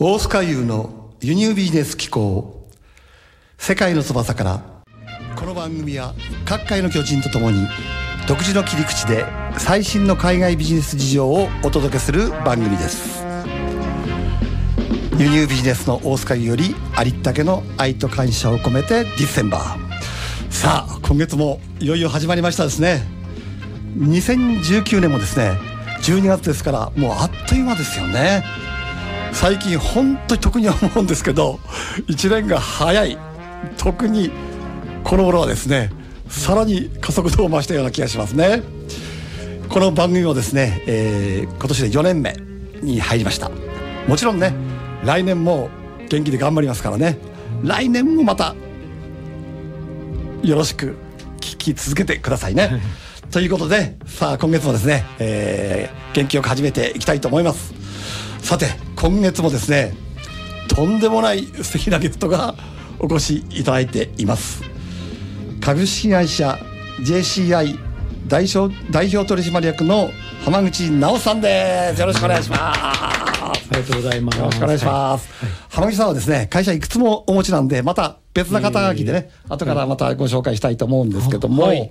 大須賀優の輸入ビジネス機構。世界の翼から。この番組は各界の巨人とともに独自の切り口で最新の海外ビジネス事情をお届けする番組です。輸入ビジネスの大須賀優よりありったけの愛と感謝を込めてディセンバー。さあ今月もいよいよ始まりましたですね。2019年もですね12月ですからもうあっという間ですよね。最近本当に特に思うんですけど1年が早い。特にこの頃はですねさらに加速度を増したような気がしますね。この番組もですね、えー、今年で4年目に入りました。もちろんね来年も元気で頑張りますからね。来年もまたよろしく聞き続けてくださいね。ということでさあ今月もですね、えー、元気よく始めていきたいと思います。さて今月もですねとんでもない素敵なゲストがお越しいただいています。株式会社 JCI 代表代表取締役の浜口直さんです。よろしくお願いします。ありがとうございます。よろしくお願いします、はい、浜口さんはですね会社いくつもお持ちなんでまた別な肩書きでね、えー、後からまたご紹介したいと思うんですけども、はい、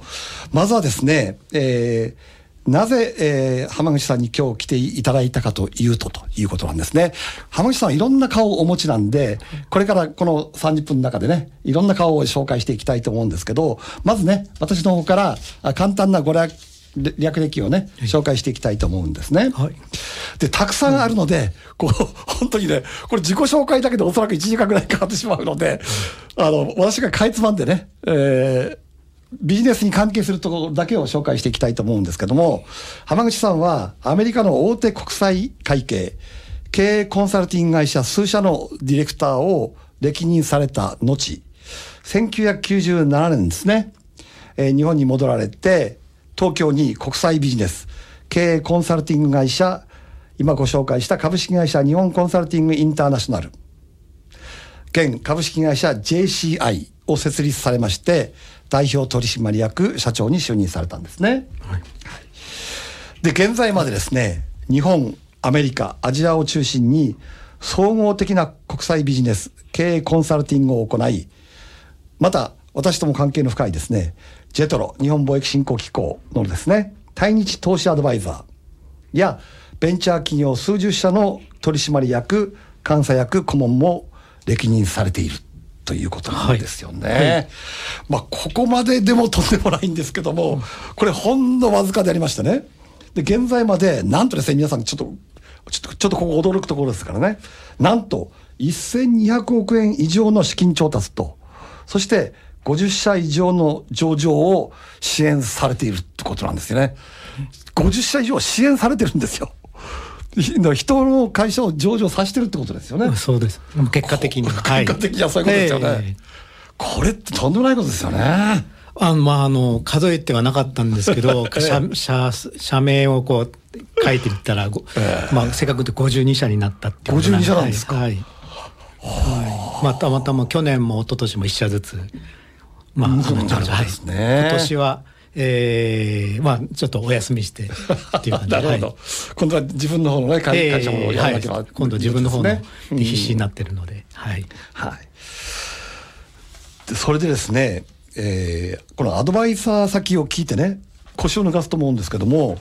まずはですね、えーなぜ、えー、浜口さんに今日来ていただいたかというと、ということなんですね。浜口さんはいろんな顔をお持ちなんで、これからこの30分の中でね、いろんな顔を紹介していきたいと思うんですけど、まずね、私の方から簡単なご略略歴をね、紹介していきたいと思うんですね。はい、で、たくさんあるので、こう、本当にね、これ自己紹介だけでおそらく1時間ぐらいかかってしまうので、あの、私がかいつまんでね、えー、ビジネスに関係するところだけを紹介していきたいと思うんですけども、浜口さんはアメリカの大手国際会計、経営コンサルティング会社数社のディレクターを歴任された後、1997年ですね、えー、日本に戻られて、東京に国際ビジネス、経営コンサルティング会社、今ご紹介した株式会社日本コンサルティングインターナショナル、現株式会社 JCI を設立されまして、代表取締役社長に就任されたんですね。はい、で現在までですね日本アメリカアジアを中心に総合的な国際ビジネス経営コンサルティングを行いまた私とも関係の深いですねジェトロ日本貿易振興機構のですね対日投資アドバイザーやベンチャー企業数十社の取締役監査役顧問も歴任されているということなんですよね。はいはい、まあここまででもとんでもないんですけども、これほんのわずかでありましてね。で現在までなんとですね皆さんちょっとちょっとちょっとここ驚くところですからね。なんと1200億円以上の資金調達と、そして50社以上の上場を支援されているってことなんですよね。50社以上支援されてるんですよ。人の会社を上場させてるってことですよね。そうです。結果的に。結果的にはそういうことですよね。えー、これってとんでもないことですよね。あまあ、あの、数えてはなかったんですけど、社、社、社名をこう、書いていったら、えー、まあ、せっかくで52社になったっていうこと52社なんですか？はい。はい、まあ、たまたま去年も一昨年も1社ずつ、まあ、あの、ですね、今年は、えー、まあちょっとお休みしてっていう感じ。なるほど、はい、今度は自分の方のね会,、会社もやらなはい、今度自分の方のに必死になってるので、はい、はい、それでですね、えー、このアドバイザー先を聞いてね腰を抜かすと思うんですけども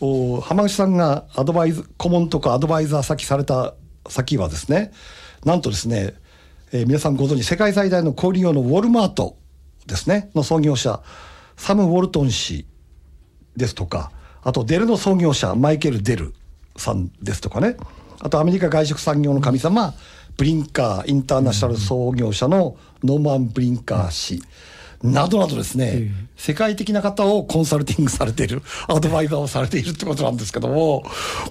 お浜口さんがアドバイズ顧問とかアドバイザー先された先はですねなんとですね、えー、皆さんご存知世界最大の小売業のウォルマートですねの創業者サム・ウォルトン氏ですとか、あとデルの創業者、マイケル・デルさんですとかね、あとアメリカ外食産業の神様、ブリンカーインターナショナル創業者のノーマン・ブリンカー氏、などなどですね、世界的な方をコンサルティングされている、アドバイザーをされているってことなんですけども、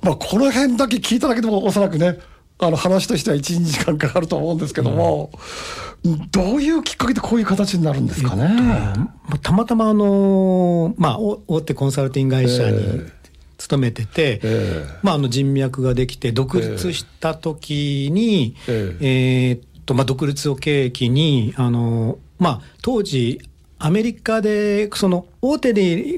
まあ、この辺だけ聞いただけでもおそらくね、あの話としては1、2時間かかると思うんですけども、うん、どういうきっかけでこういう形になるんですかね？えっと、たまたまあの、まあ、大手コンサルティング会社に、勤めてて、えー、まあ、あの人脈ができて独立した時に、えー、えー、っとまあ、独立を契機にあの、まあ、当時アメリカでその大手で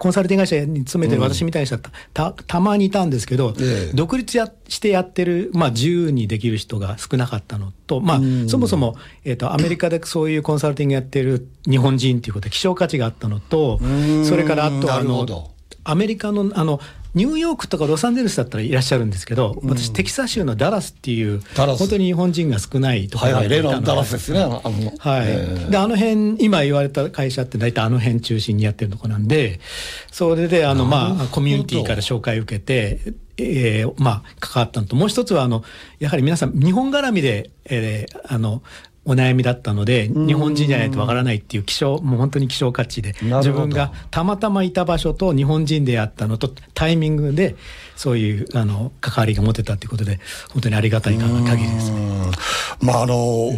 コンサルティング会社に勤めてる私みたいな人はた。たたまにいたんですけど、ええ。独立やしてやってる、まあ、自由にできる人が少なかったのと、まあ、そもそも、えっとアメリカでそういうコンサルティングやってる日本人ということで希少価値があったのとん。それからあとなあのアメリカのあのニューヨークとかロサンゼルスだったらいらっしゃるんですけど、私、テキサス州のダラスっていう、本当に日本人が少ないとこはいはい、ろで例のダラスですよね。あのはい、えーであの辺今言われた会社って大体あの辺中心にやってるとこなんでそれであの、まあ、コミュニティから紹介を受けて、えーまあ、関わったのともう一つはあのやはり皆さん日本絡みで、えーあのお悩みだったので日本人じゃないとわからないっていう希少もう本当に希少価値で自分がたまたまいた場所と日本人であったのとタイミングでそういうあの関わりが持てたということで本当にありがたい限りです。うん。まああの、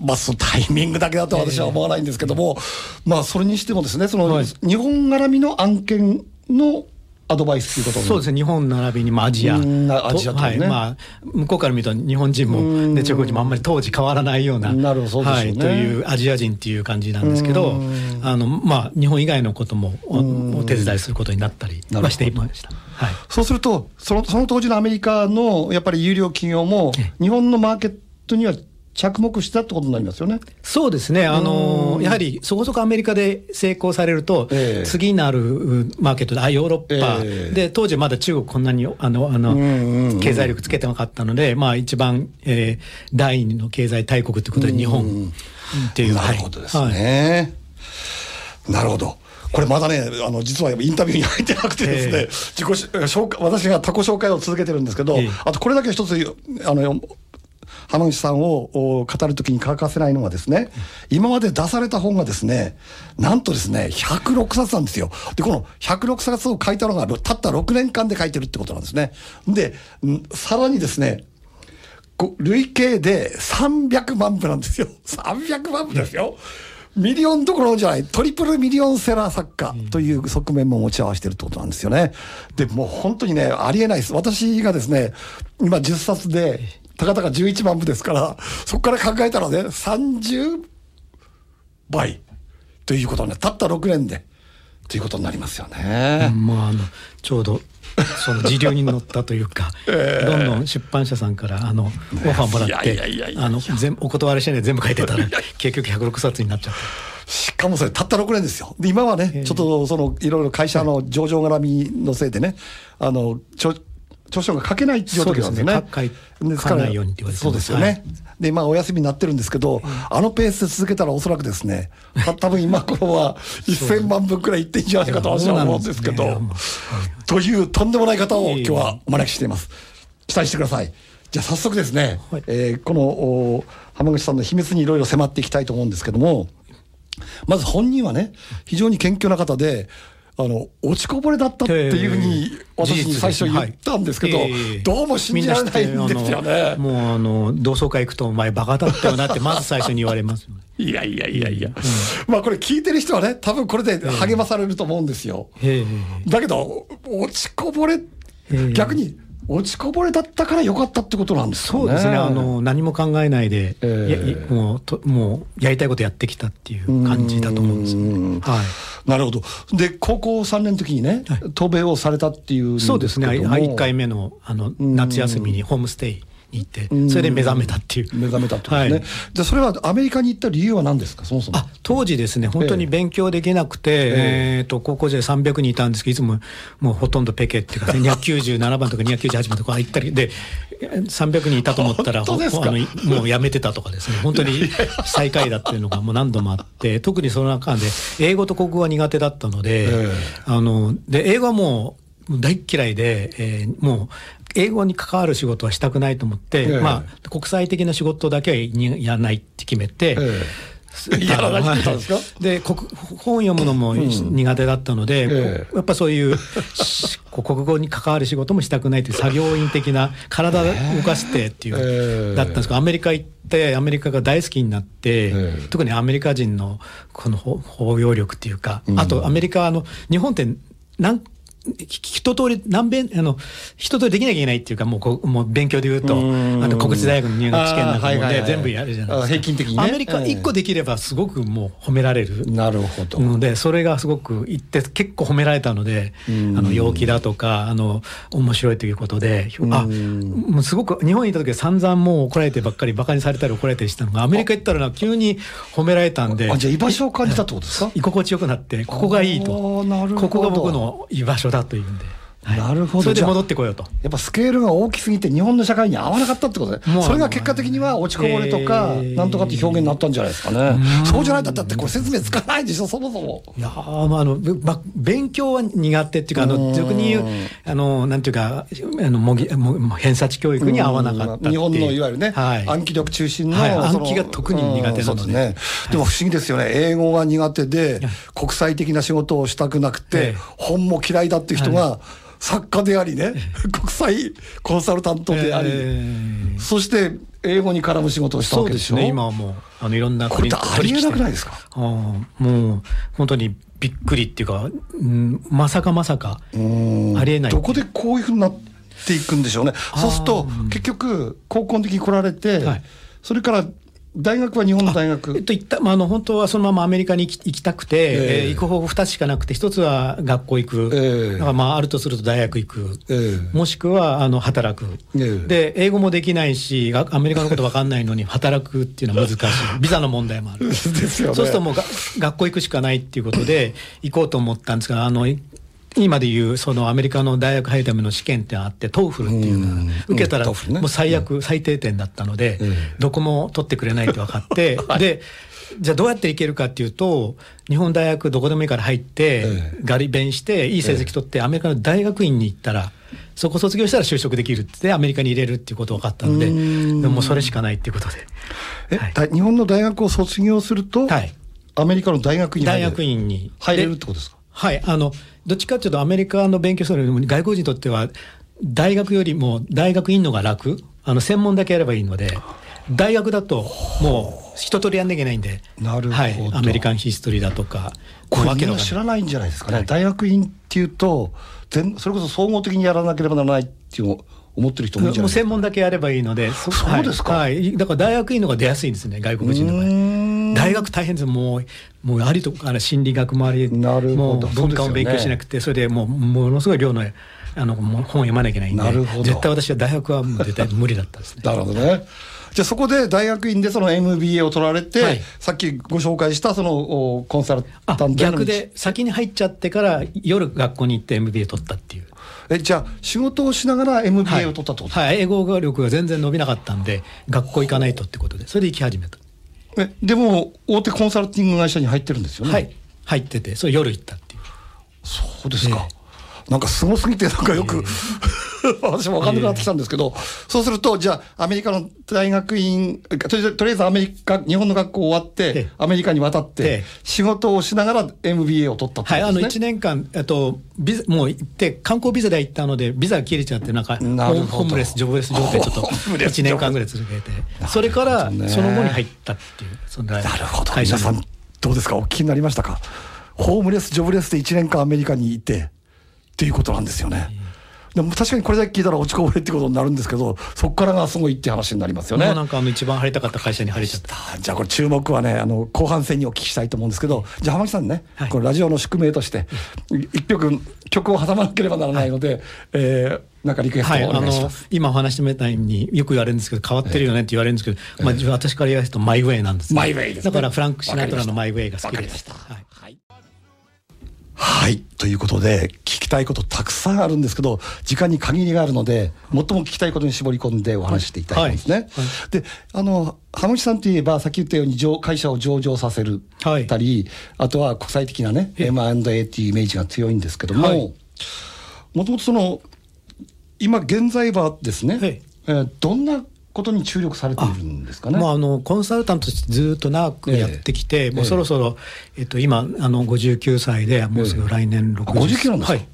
まあそのタイミングだけだと私は思わないんですけども、まあそれにしてもですねその、はい。日本絡みの案件のアドバイスということに。そうですね、日本並びに、まあ、アジア。うんアジアとかね。はいまあ、向こうから見ると日本人も、ね、中国人もあんまり当時変わらないような、なるほどそうですよね。はい、というアジア人っていう感じなんですけど、あのまあ、日本以外のこともおお手伝いすることになったりはしていました。はい。そうするとそのその当時のアメリカのやっぱり有料企業もえ。日本のマーケットには着目したってことになりますよね。そうですね、あのやはりそこそこアメリカで成功されると、ええ。次なるうマーケットで、あヨーロッパ、ええ。で当時まだ中国、こんなにあのあの、経済力つけてなかったので、まあ、一番、えー第二の経済大国ということで、日本っていう、なるほどですはい。ね。なるほど。これまだね、あの、実はインタビューに入ってなくてですね、ええ。自己紹介、私が他己紹介を続けてるんですけど、ええ。あとこれだけ一つ、あの、浜口さんをお語るときに欠かせないのはですね、今まで出された本がですね、なんとですね、106冊なんですよ。で、この106冊を書いたのが、たった6年間で書いてるってことなんですね。で、んさらにですね、こ累計で300万部なんですよ。300万部ですよ。ミリオンどころじゃない、トリプルミリオンセラー作家という側面も持ち合わせてるってことなんですよね。で、もう本当にね、ありえないです。私がですね、今10冊で、たかたか11万部ですから、そこから考えたらね、30倍ということね、たった6年で、ということになりますよね。まあ、あのちょうどその時流に乗ったというか、どんどん出版社さんからあのオファーもらっいやいやいやいやてあの全お断りしないで全部書いてたら結局106冊になっちゃった。しかもそれたった6年ですよ。で、今はね、ちょっとそのいろいろ会社の上場絡みのせいでね、あの、著著書が書けない状況なんですよね。そうですねですからようにって言われてそうですよね。はいで、まあお休みになってるんですけど、あのペースで続けたらおそらくですね、た多分今頃は 1000万分くらいいってんじゃないかと私は思うんですけどそうなんで、というとんでもない方を今日はお招きしています。期待してください。じゃあ早速ですね、はいえーこのお浜口さんの秘密にいろいろ迫っていきたいと思うんですけども、まず本人はね、非常に謙虚な方で、あの、落ちこぼれだったっていうふうに、私に最初言ったんですけど、はいええどうも信じられないんですよね。もうあの同窓会行くとお前バカだったよなってまず最初に言われます。いやいやいやいや。まあこれ聞いてる人はね、多分これで励まされると思うんですよ。ええだけど、落ちこぼれ、え逆に落ちこぼれだったから良かったってことなんですよね。そうですね。あの何も考えないで、ええ。やいもうともうやりたいことやってきたっていう感じだと思うんですよね。はい。なるほど。で、高校3年の時にね、渡米をされたっていうそうですね、1回目のあの夏休みにホームステイ。に行って、それで目覚めたっていう。目覚めたってことですね。はい。じゃあそれはアメリカに行った理由は何ですか、そもそも。あ当時ですね、本当に勉強できなくて、えーと高校時代300人いたんですけど、いつももうほとんどペケっていうか、297番とか298番とか行ったりで、300人いたと思ったら、あのもうやめてたとかですね、本当に最下位だっていうのがもう何度もあって、特にその中で、英語と国語が苦手だったので、ええ。あので英語はもう大っ嫌いで、えーもう英語に関わる仕事はしたくないと思って、ええ。まあ、国際的な仕事だけはにやらないって決めて、え やらないってことなんですか？で国本読むのも苦手だったので、えやっぱそういう国語に関わる仕事もしたくないという作業員的な体を動かしてっていう、ええ。だったんですけどアメリカ行ってアメリカが大好きになって、ええ。特にアメリカ人のこの包包容力っていうか、あとアメリカはあの日本ってなん一通り、何遍、あの、一通りできなきゃいけないっていうか、もうこう、もう勉強で言うと、あの、国立大学の入学試験なんかもで全部やるじゃないですか。平均的に、ね、アメリカ一個できればすごくもう褒められる。なるほど。ので、それがすごく言って結構褒められたので、あの、陽気だとか、あの、面白いということで、あ、もうすごく、日本にいた時は散々もう怒られてばっかり、馬鹿にされたり怒られたりしたのが、アメリカ行ったら急に褒められたんで。あ、じゃあ居場所を感じたってことですか？居心地よくなって、ここがいいと。ここが僕の居場所だというんで。はい、なるほど。それで戻ってこようと。やっぱスケールが大きすぎて日本の社会に合わなかったってことでそれが結果的には落ちこぼれとか、えー、なんとかって表現になったんじゃないですかね、そうじゃないだってこれ説明つかないでしょそもそも。いやまああの、ま、勉強は苦手っていうかあの逆に言うあのなんていうかあの模擬も偏差値教育に合わなかった日本のいわゆるね、はい、暗記力中心の,、はい、暗記が特に苦手なので、ね、でも不思議ですよね。英語が苦手で国際的な仕事をしたくなくて、本も嫌いだっていう人が、作家でありね、国際コンサルタントであり、えー、そして英語に絡む仕事をしたわけでしょ。ね、今はもう、あのいろんなこれってありえなくないですか？あもう、本当にびっくりっていうか、うん、まさかまさか、ありえない。どこでこういうふうになっていくんでしょうね。そうすると、結局、高校の時に来られて、はい、それから大学は日本の大学？えっと、ったまあ、あの本当はそのままアメリカに行き行きたくて、えー、えー、行く方法2つしかなくて、一つは学校行く、えー、だからまああるとすると大学行く、えー、もしくはあの働く、えー、で、英語もできないし、アメリカのこと分かんないのに、働くっていうのは難しい、ビザの問題もある。ですよね、そうするともうが学校行くしかないっていうことで、行こうと思ったんですが、あの今でいうそのアメリカの大学入るための試験ってあって、 TOEFL っていうのが、受けたらもう最悪、最低点だったので、どこも取ってくれないって分かって、で、じゃあどうやっていけるかっていうと、日本大学どこでもいいから入って、ガリ勉して、いい成績取って、アメリカの大学院に行ったら、そこ卒業したら就職できるって、アメリカに入れるっていうこと分かったので、でもそれしかないっていうことで。え、はい、日本の大学を卒業すると、はい、アメリカの大学院に。入れるってことですか？はい、あの、どっちかというと、アメリカの勉強するよりも、外国人にとっては、大学よりも大学院のが楽、あの専門だけやればいいので、大学だと、もう一通りやんなきゃいけないんで、なるほど、はい、アメリカンヒストリーだとか、これ、みんな知らないんじゃないですかね、はい、大学院っていうと、全それこそ総合的にやらなければならないっていう。思ってる人も専門だけやればいいので、そうですか、はい、はい、だから大学院のが出やすいんですね、外国人の場合。大学大変です、もう、もうありとか心理学もあり、なるほど。文化を勉強しなくて、それでもう、ものすごい量のあの本を読まなきゃいけないんで、絶対私は大学はもう絶対無理だったですね。なるほどね。じゃあそこで大学院でその MBA を取られて、はい、さっきご紹介したそのコンサルタント逆で先に入っちゃってから夜学校に行って MBA 取ったっていう。えじゃあ仕事をしながら MBA を取ったってこと？はい、はい、英語力が全然伸びなかったんで学校行かないとってことでそれで行き始めたえでも大手コンサルティング会社に入ってるんですよね。はい。入っててそれ夜行ったっていう。そうですか、えーなんかすごすぎて、なんかよく、私も分かんなくなってきたんですけど、そうすると、じゃあ、アメリカの大学院、とりあえずアメリカ、日本の学校終わって、アメリカに渡って、仕事をしながら MBA を取ったはい、あの1年間、えっと、ビザもう行って、観光ビザで行ったので、ビザが切れちゃって、なんか、ホームレス、ジョブレス状態、ちょっと1年間ぐらい続けて、それから、その後に入ったっていう、そなるほど、皆さん、どうですか、お聞きになりましたか？ホームレス、ジョブレスで1年間アメリカにいて、っていうことなんですよね。でも確かにこれだけ聞いたら落ちこぼれってことになるんですけど、そこからがすごいって話になりますよね。なんかあの一番入りたかった会社に入れちゃった。じゃあこれ注目はね、あの後半戦にお聞きしたいと思うんですけど、じゃあ浜木さんね、はい、これラジオの宿命として、一曲曲を挟まなければならないので、はい、えーなんかリクエストお願いします、はい、今お話しみたいによく言われるんですけど変わってるよねって言われるんですけど、えー、まあ、私から言わせるとマイウェイなんです、ね、マイウェイです、ね、だからフランク・シナトラのマイウェイが好きでした。はいはい。ということで、聞きたいことたくさんあるんですけど、時間に限りがあるので、最も聞きたいことに絞り込んでお話していただきますね。はい。はい、で、あの、浜口さんといえば、さっき言ったように会社を上場させるたり、あとは国際的なね、M&A っていうイメージが強いんですけども、もともとその、今現在はですね、えー、どんなことに注力されているんですかね。もうあのコンサルタントとしてずっと長くやってきて、えー、もうそろそろ、えっと、今あの59歳でもうすぐ来年60歳、えー、なんですか、はい、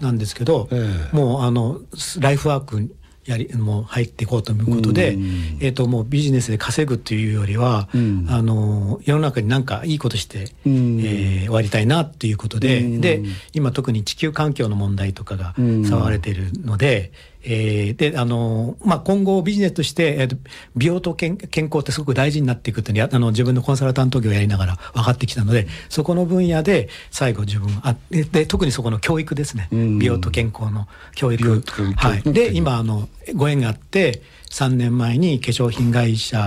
なんですけど、えー、もうあのライフワークやりもう入っていこうということで、えー、ともうビジネスで稼ぐというよりは、あの世の中に何かいいことして、えー、終わりたいなということで,、で今特に地球環境の問題とかが騒がれているので、えー、で、あの、まあ、今後ビジネスとして、えー、美容と健健康ってすごく大事になっていくっていうのあの、自分のコンサルタント業をやりながら分かってきたので、そこの分野で最後自分、あで、特にそこの教育ですね。美容と健康の教育。はい。で、今、あの、ご縁があって、3年前に化粧品会社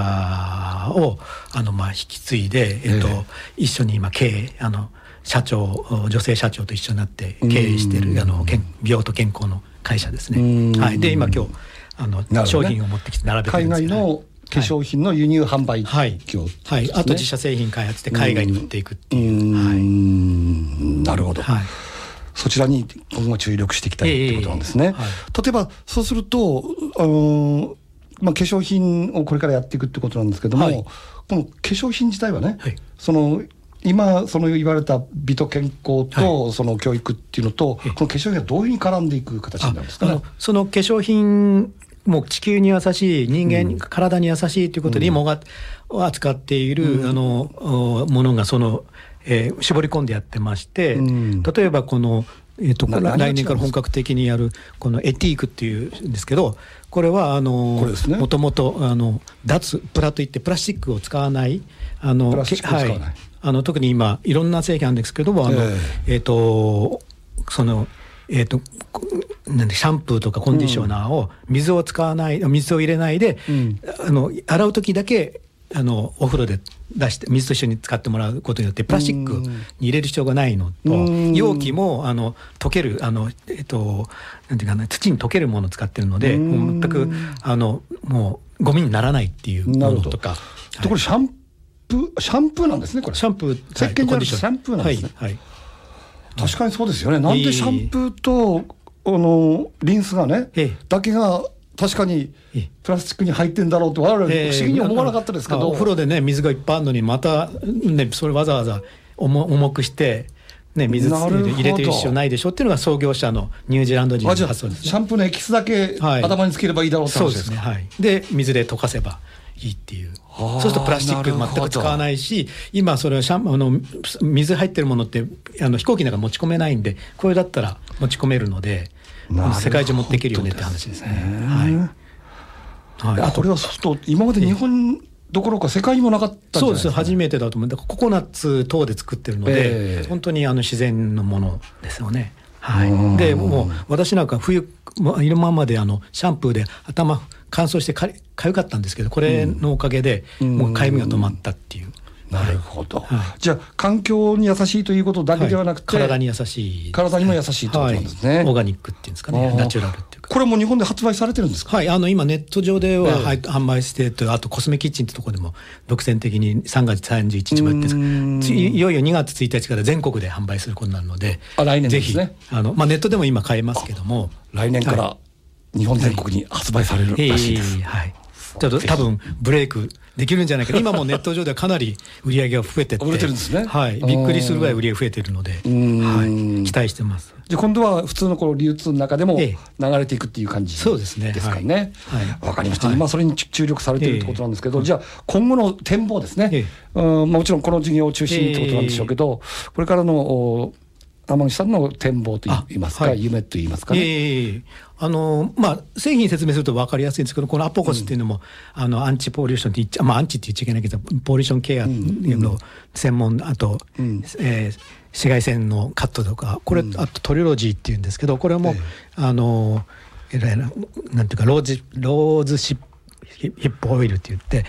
を、あの、まあ、引き継いで、えっ、ー、と、えー、一緒に今経営、あの、社長、女性社長と一緒になって経営している、あの、美容と健康の会社ですね。はい、で今今日あの、ね、商品を持ってきて並べて海外の化粧品の輸入販売業、ね、はい、はい、あと自社製品開発で海外に売っていくっていう。はい、なるほど。はい。そちらに今後注力していきたいということなんですね。えーはい、例えばそうすると、あのまあ、化粧品をこれからやっていくってことなんですけども、はい、この化粧品自体はね、はい、その今その言われた美と健康とその教育っていうのと、はい、この化粧品がどういうふうに絡んでいく形になるんですか、ね、その化粧品もう地球に優しい人間、うん、体に優しいということで今が扱っている、うん、あのものがその、えー、絞り込んでやってまして、うん、例えばこのえーと、と来年から本格的にやるこのエティークっていうんですけどこれはあのもともと脱プラといってプラスチックを使わないあのはい、あの特に今いろんな製品あるんですけどもあの、えー、えーとそのえーと、なんでシャンプーとかコンディショナーを水を使わない、水を入れないで、うん、あの洗う時だけあのお風呂で出して水と一緒に使ってもらうことによってプラスチックに入れる必要がないのと容器もあの溶けるあの、えっと、なんていうかな土に溶けるものを使ってるので全くあのもうゴミにならないっていうものとか。これシャンプー、シャンプーなんですね、これ。シャンプー、石鹸じゃなくて。シャンプーなんですね。はい。はい、確かにそうですよね。なんでシャンプーと、あの、リンスがね、だけが、確かにプラスチックに入ってんだろうと我々不思議に思わなかったですけど、お風呂でね水がいっぱいあるのにまたねそれわざわざ重重くしてね、水入れてる必要ないでしょっていうのが創業者のニュージーランド人の発想です、ね、シャンプーのエキスだけ頭につければいいだろうって話ですか、はい、そうですね、はい、で水で溶かせばいいっていう。そうするとプラスチック全く使わないし、今それはシャンあの水入ってるものってあの飛行機なんか持ち込めないんで、これだったら持ち込めるので、世界中持っていけるよねって話ですね。はい。はい、あこれはそうすると今まで日本どころか世界にもなかったそうです初めてだと思う。ココナッツ等で作ってるので、えー、本当にあの自然のものですよね。はい。でもう私なんか冬いるままであのシャンプーで頭乾燥してかかゆかったんですけどこれのおかげでもうかゆみが止まったっていう。なるほど、はい、じゃあ環境に優しいということだけではなくて、はい、体に優しい。体にも優しいということなんですね、はい、オーガニックっていうんですかね。ナチュラルっていうか。これも日本で発売されてるんですか？はい。あの今ネット上では、えー、販売してとあとコスメキッチンってところでも独占的に3月31日までいよいよ2月1日から全国で販売することになるのであ来年ですね。あの、まあ、ネットでも今買えますけども。来年から日本全国に発売されるらしいです、はい。ちょっと多分ブレイクできるんじゃないか。今もネット上ではかなり売り上げが増えてて。売れてるんですね、はい、びっくりするぐらい売り上げ増えてるので、はい、期待してます。じゃ今度は普通のこの流通の中でも流れていくっていう感じそうですね。ですかね。わ、かりました、今それに注力されているってことなんですけど、じゃあ今後の展望ですね、うん、もちろんこの事業を中心にってことなんでしょうけど、これからの天口さんの展望といいますか、はい、夢といいますかね。えー、あのまあ、製品説明すると分かりやすいんですけど、このアポコスっていうのも、うん、あのアンチポリューションって言っちゃ、まあ、アンチって言っちゃいけないけど、ポリューションケアの専門、あと、うん、えー、紫外線のカットとか、これ、あとトリロジーっていうんですけど、これも、えー、あの、えらいな、なんていうか、ローズ、ローズシップヒップオイルって言って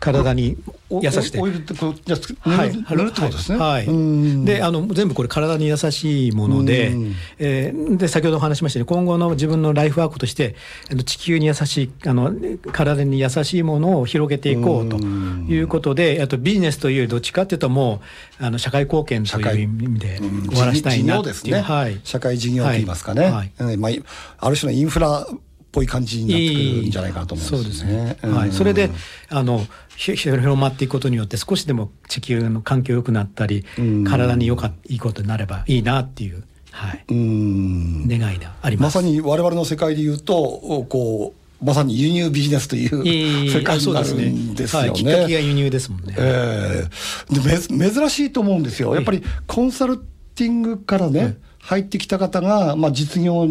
体に優しオイルってこうじゃはい、塗るってことですねはい、はい、であの全部これ体に優しい。もので、えー、で先ほどお話しましたように今後の自分のライフワークとして地球に優しいあの体に優しいものを広げていこうということであとビジネスというよりどっちかというともうあの社会貢献という意味で終わらせたいなっていう、ねはい、社会事業といいますかね、はいはいまあ、ある種のインフラぽい感じになってくるんじゃないかなと思うんですね。そはい、それであの広まっていくことによって少しでも地球の環境良くなったり、体によかいいことになればいいなっていう、はい、うん願いがあります。まさに我々の世界で言うとこうまさに輸入ビジネスという世界になるんですよね。はい、きっかけが輸入ですもんね。えー、で珍しいと思うんですよ。やっぱりコンサルティングからね、入ってきた方が、まあ、実業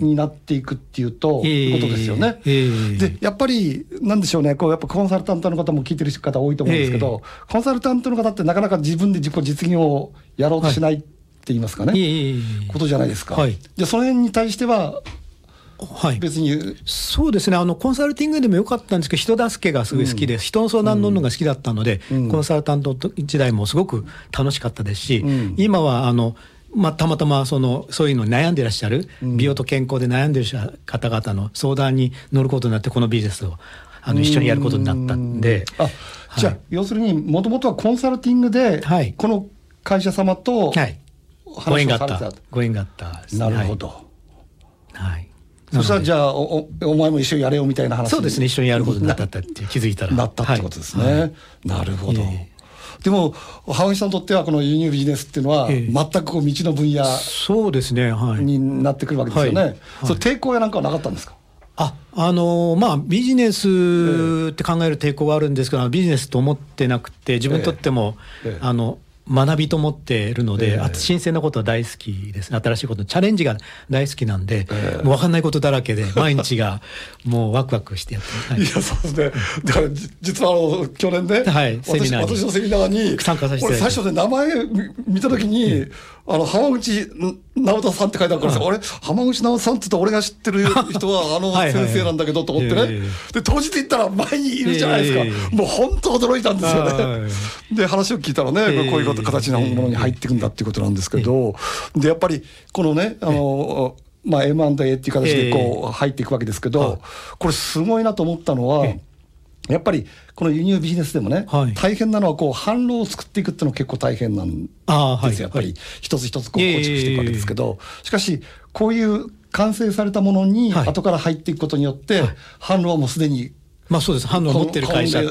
になっていくっていうと、はい、ことですよね。えー、でやっぱりなんでしょうね。こうやっぱコンサルタントの方も聞いてる方多いと思うんですけど、えー、コンサルタントの方ってなかなか自分で自己実業をやろうとしないって言いますかね、はい、ことじゃないですか。はい、でその辺に対してははい、別に。そうですね。あのコンサルティングでもよかったんですけど人助けがすごい好きで、うん、人の相談乗るのが好きだったので、うん、コンサルタント時代もすごく楽しかったですし、うん、今はあのまあ、たまたまそのそういうのに悩んでいらっしゃる、美容と健康で悩んでいらっしゃる方々の相談に乗ることになってこのビジネスをあの一緒にやることになったんで。あ、はい、じゃあ要するにもともとはコンサルティングで、はい、この会社様とご縁があった。ご縁があった、ね、なるほど、はい、そしたらじゃあおお前も一緒にやれよみたいな話そうですね一緒に。やることになったって気づいたらなったってことですね、はい、なるほど、えーでも浜口さんにとってはこの輸入ビジネスっていうのは全くこう未知の分野そうですね、はい、になってくるわけですよね、はい。はい、それ抵抗やなんかはなかったんですか？ああのー、まあ、ビジネスって考える抵抗はあるんですけど、ビジネスと思ってなくて、自分にとっても、えええ、あの学びと思っているので、えー、新鮮なことは大好きですね。新しいことチャレンジが大好きなんで、えー、もう分かんないことだらけで 毎日がもうワクワクしてやって、はい、いやそうですね。だから実はあの去年ね、はい、セミナー私のセミナーに参加させて最初で名前見た時に、うんあの、浜口直人さんって書いてあるからさ、俺、浜口直人さんって言ったら俺が知ってる人は あの先生なんだけどと思ってね。で、当日行ったら前にいるじゃないですか。もう本当驚いたんですよね。で、話を聞いたらね、こういう形のものに入っていくんだっていうことなんですけど、で、やっぱり、このね、あの、まあ、M&A っていう形でこう入っていくわけですけど、これすごいなと思ったのは、やっぱりこの輸入ビジネスでもね、はい、大変なのはこう販路を作っていくっていうのは結構大変なんですよ、はい、やっぱり。一つ一つこう構築していくわけですけど、しかしこういう完成されたものに後から入っていくことによって、販路はもうすでにまあそうです。販路を持ってる会社だ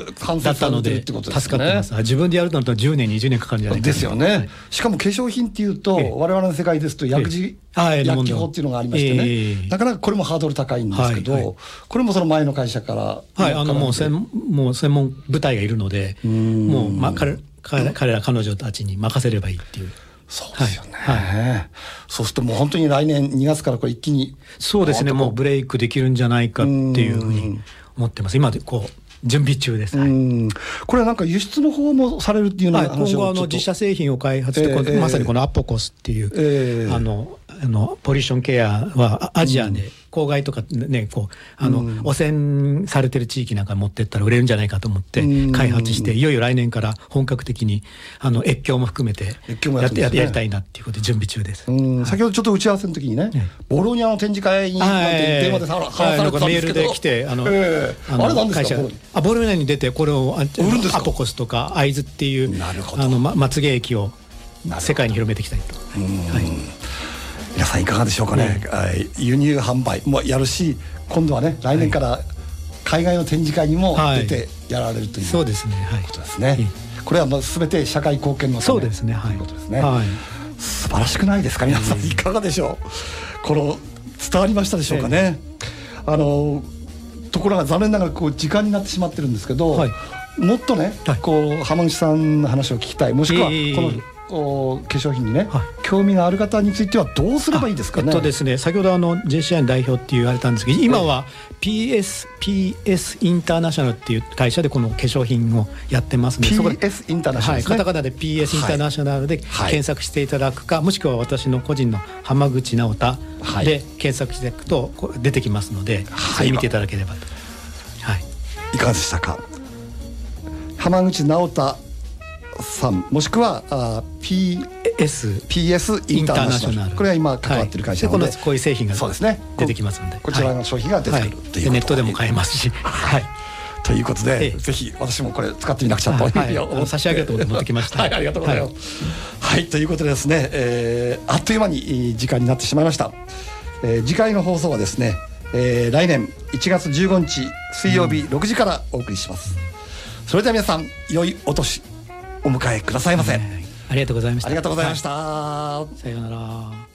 ったので、助かってます。自分でやるとなると10年、20年かかるんじゃないかですよね。しかも化粧品っていうと、我々の世界ですと薬事、薬機法っていうのがありましてね、なかなかこれもハードル高いんですけど、これもその前の会社から。はい、あのもう専もう専門部隊がいるので、もう、まあ、彼彼彼ら彼女たちに任せればいいっていう。そうですよね、はい、そうするともう本当に来年2月からこれ一気にそうですね。もうブレイクできるんじゃないかっていうふうに思ってます。今でこう準備中です、はい、これはなんか輸出の方もされるっていうのは、はい、今後あの自社製品を開発して、えー、まさにこのアポコスっていう、えー、あのあのポリションケアはアジアで、郊外とかねこうあの、うん、汚染されてる地域なんか持ってったら売れるんじゃないかと思って開発して、いよいよ来年から本格的にあの越境も含めてやってややりたいなっていうことで準備中です、先ほどちょっと打ち合わせの時にね、ボロニアの展示会に電話で話されてたんですけど、メールで来てあの、えー、あれなんですか？あボロニアに出てこれをアポコスとか会津っていうあの、ま、まつげ液を世界に広めていきたいと。はい。皆さんいかがでしょうかね、うん、輸入販売。もやるし今度はね来年から海外の展示会にも出てやられるという、そうですね、はい、ことですね、これはもう全て社会貢献のそうですね、はい、ということですね、はい、素晴らしくないですか皆さん。いかがでしょう。この伝わりましたでしょうかね、あのところが残念ながらこう時間になってしまってるんですけど、はい、もっとね、はい、こう浜口さんの話を聞きたい。もしくはこのお化粧品にね、はい、興味がある方についてはどうすればいいですかね？えっとですね、先ほどあの JCI 代表って言われたんですけど、今は PS PS インターナショナルっていう会社でこの化粧品をやってますので、PS インターナショナル、ね、はい、カタカナで PS インターナショナルで検索していただくか、はい、もしくは私の個人の浜口直太で検索していくと出てきますので、はい、見ていただければと。はい。いかがでしたか？浜口直太さんもしくはあ PS, PS インターナショナルこれは今関わってる会社なので、はい、こういう製品が出てきますので。こちらの商品が出てくる、というネットでも買えますし。はい。ということで、ぜひ私もこれ使ってみなくちゃというふうに差し上げると持ってきました。はい。ありがとうございます、はい、ということでですね、えー、あっという間に時間になってしまいました、えー、次回の放送はですね、えー、来年1月15日水曜日6時からお送りします、それでは皆さん良いお年お迎えくださいませ、ありがとうございました。ありがとうございました、さようなら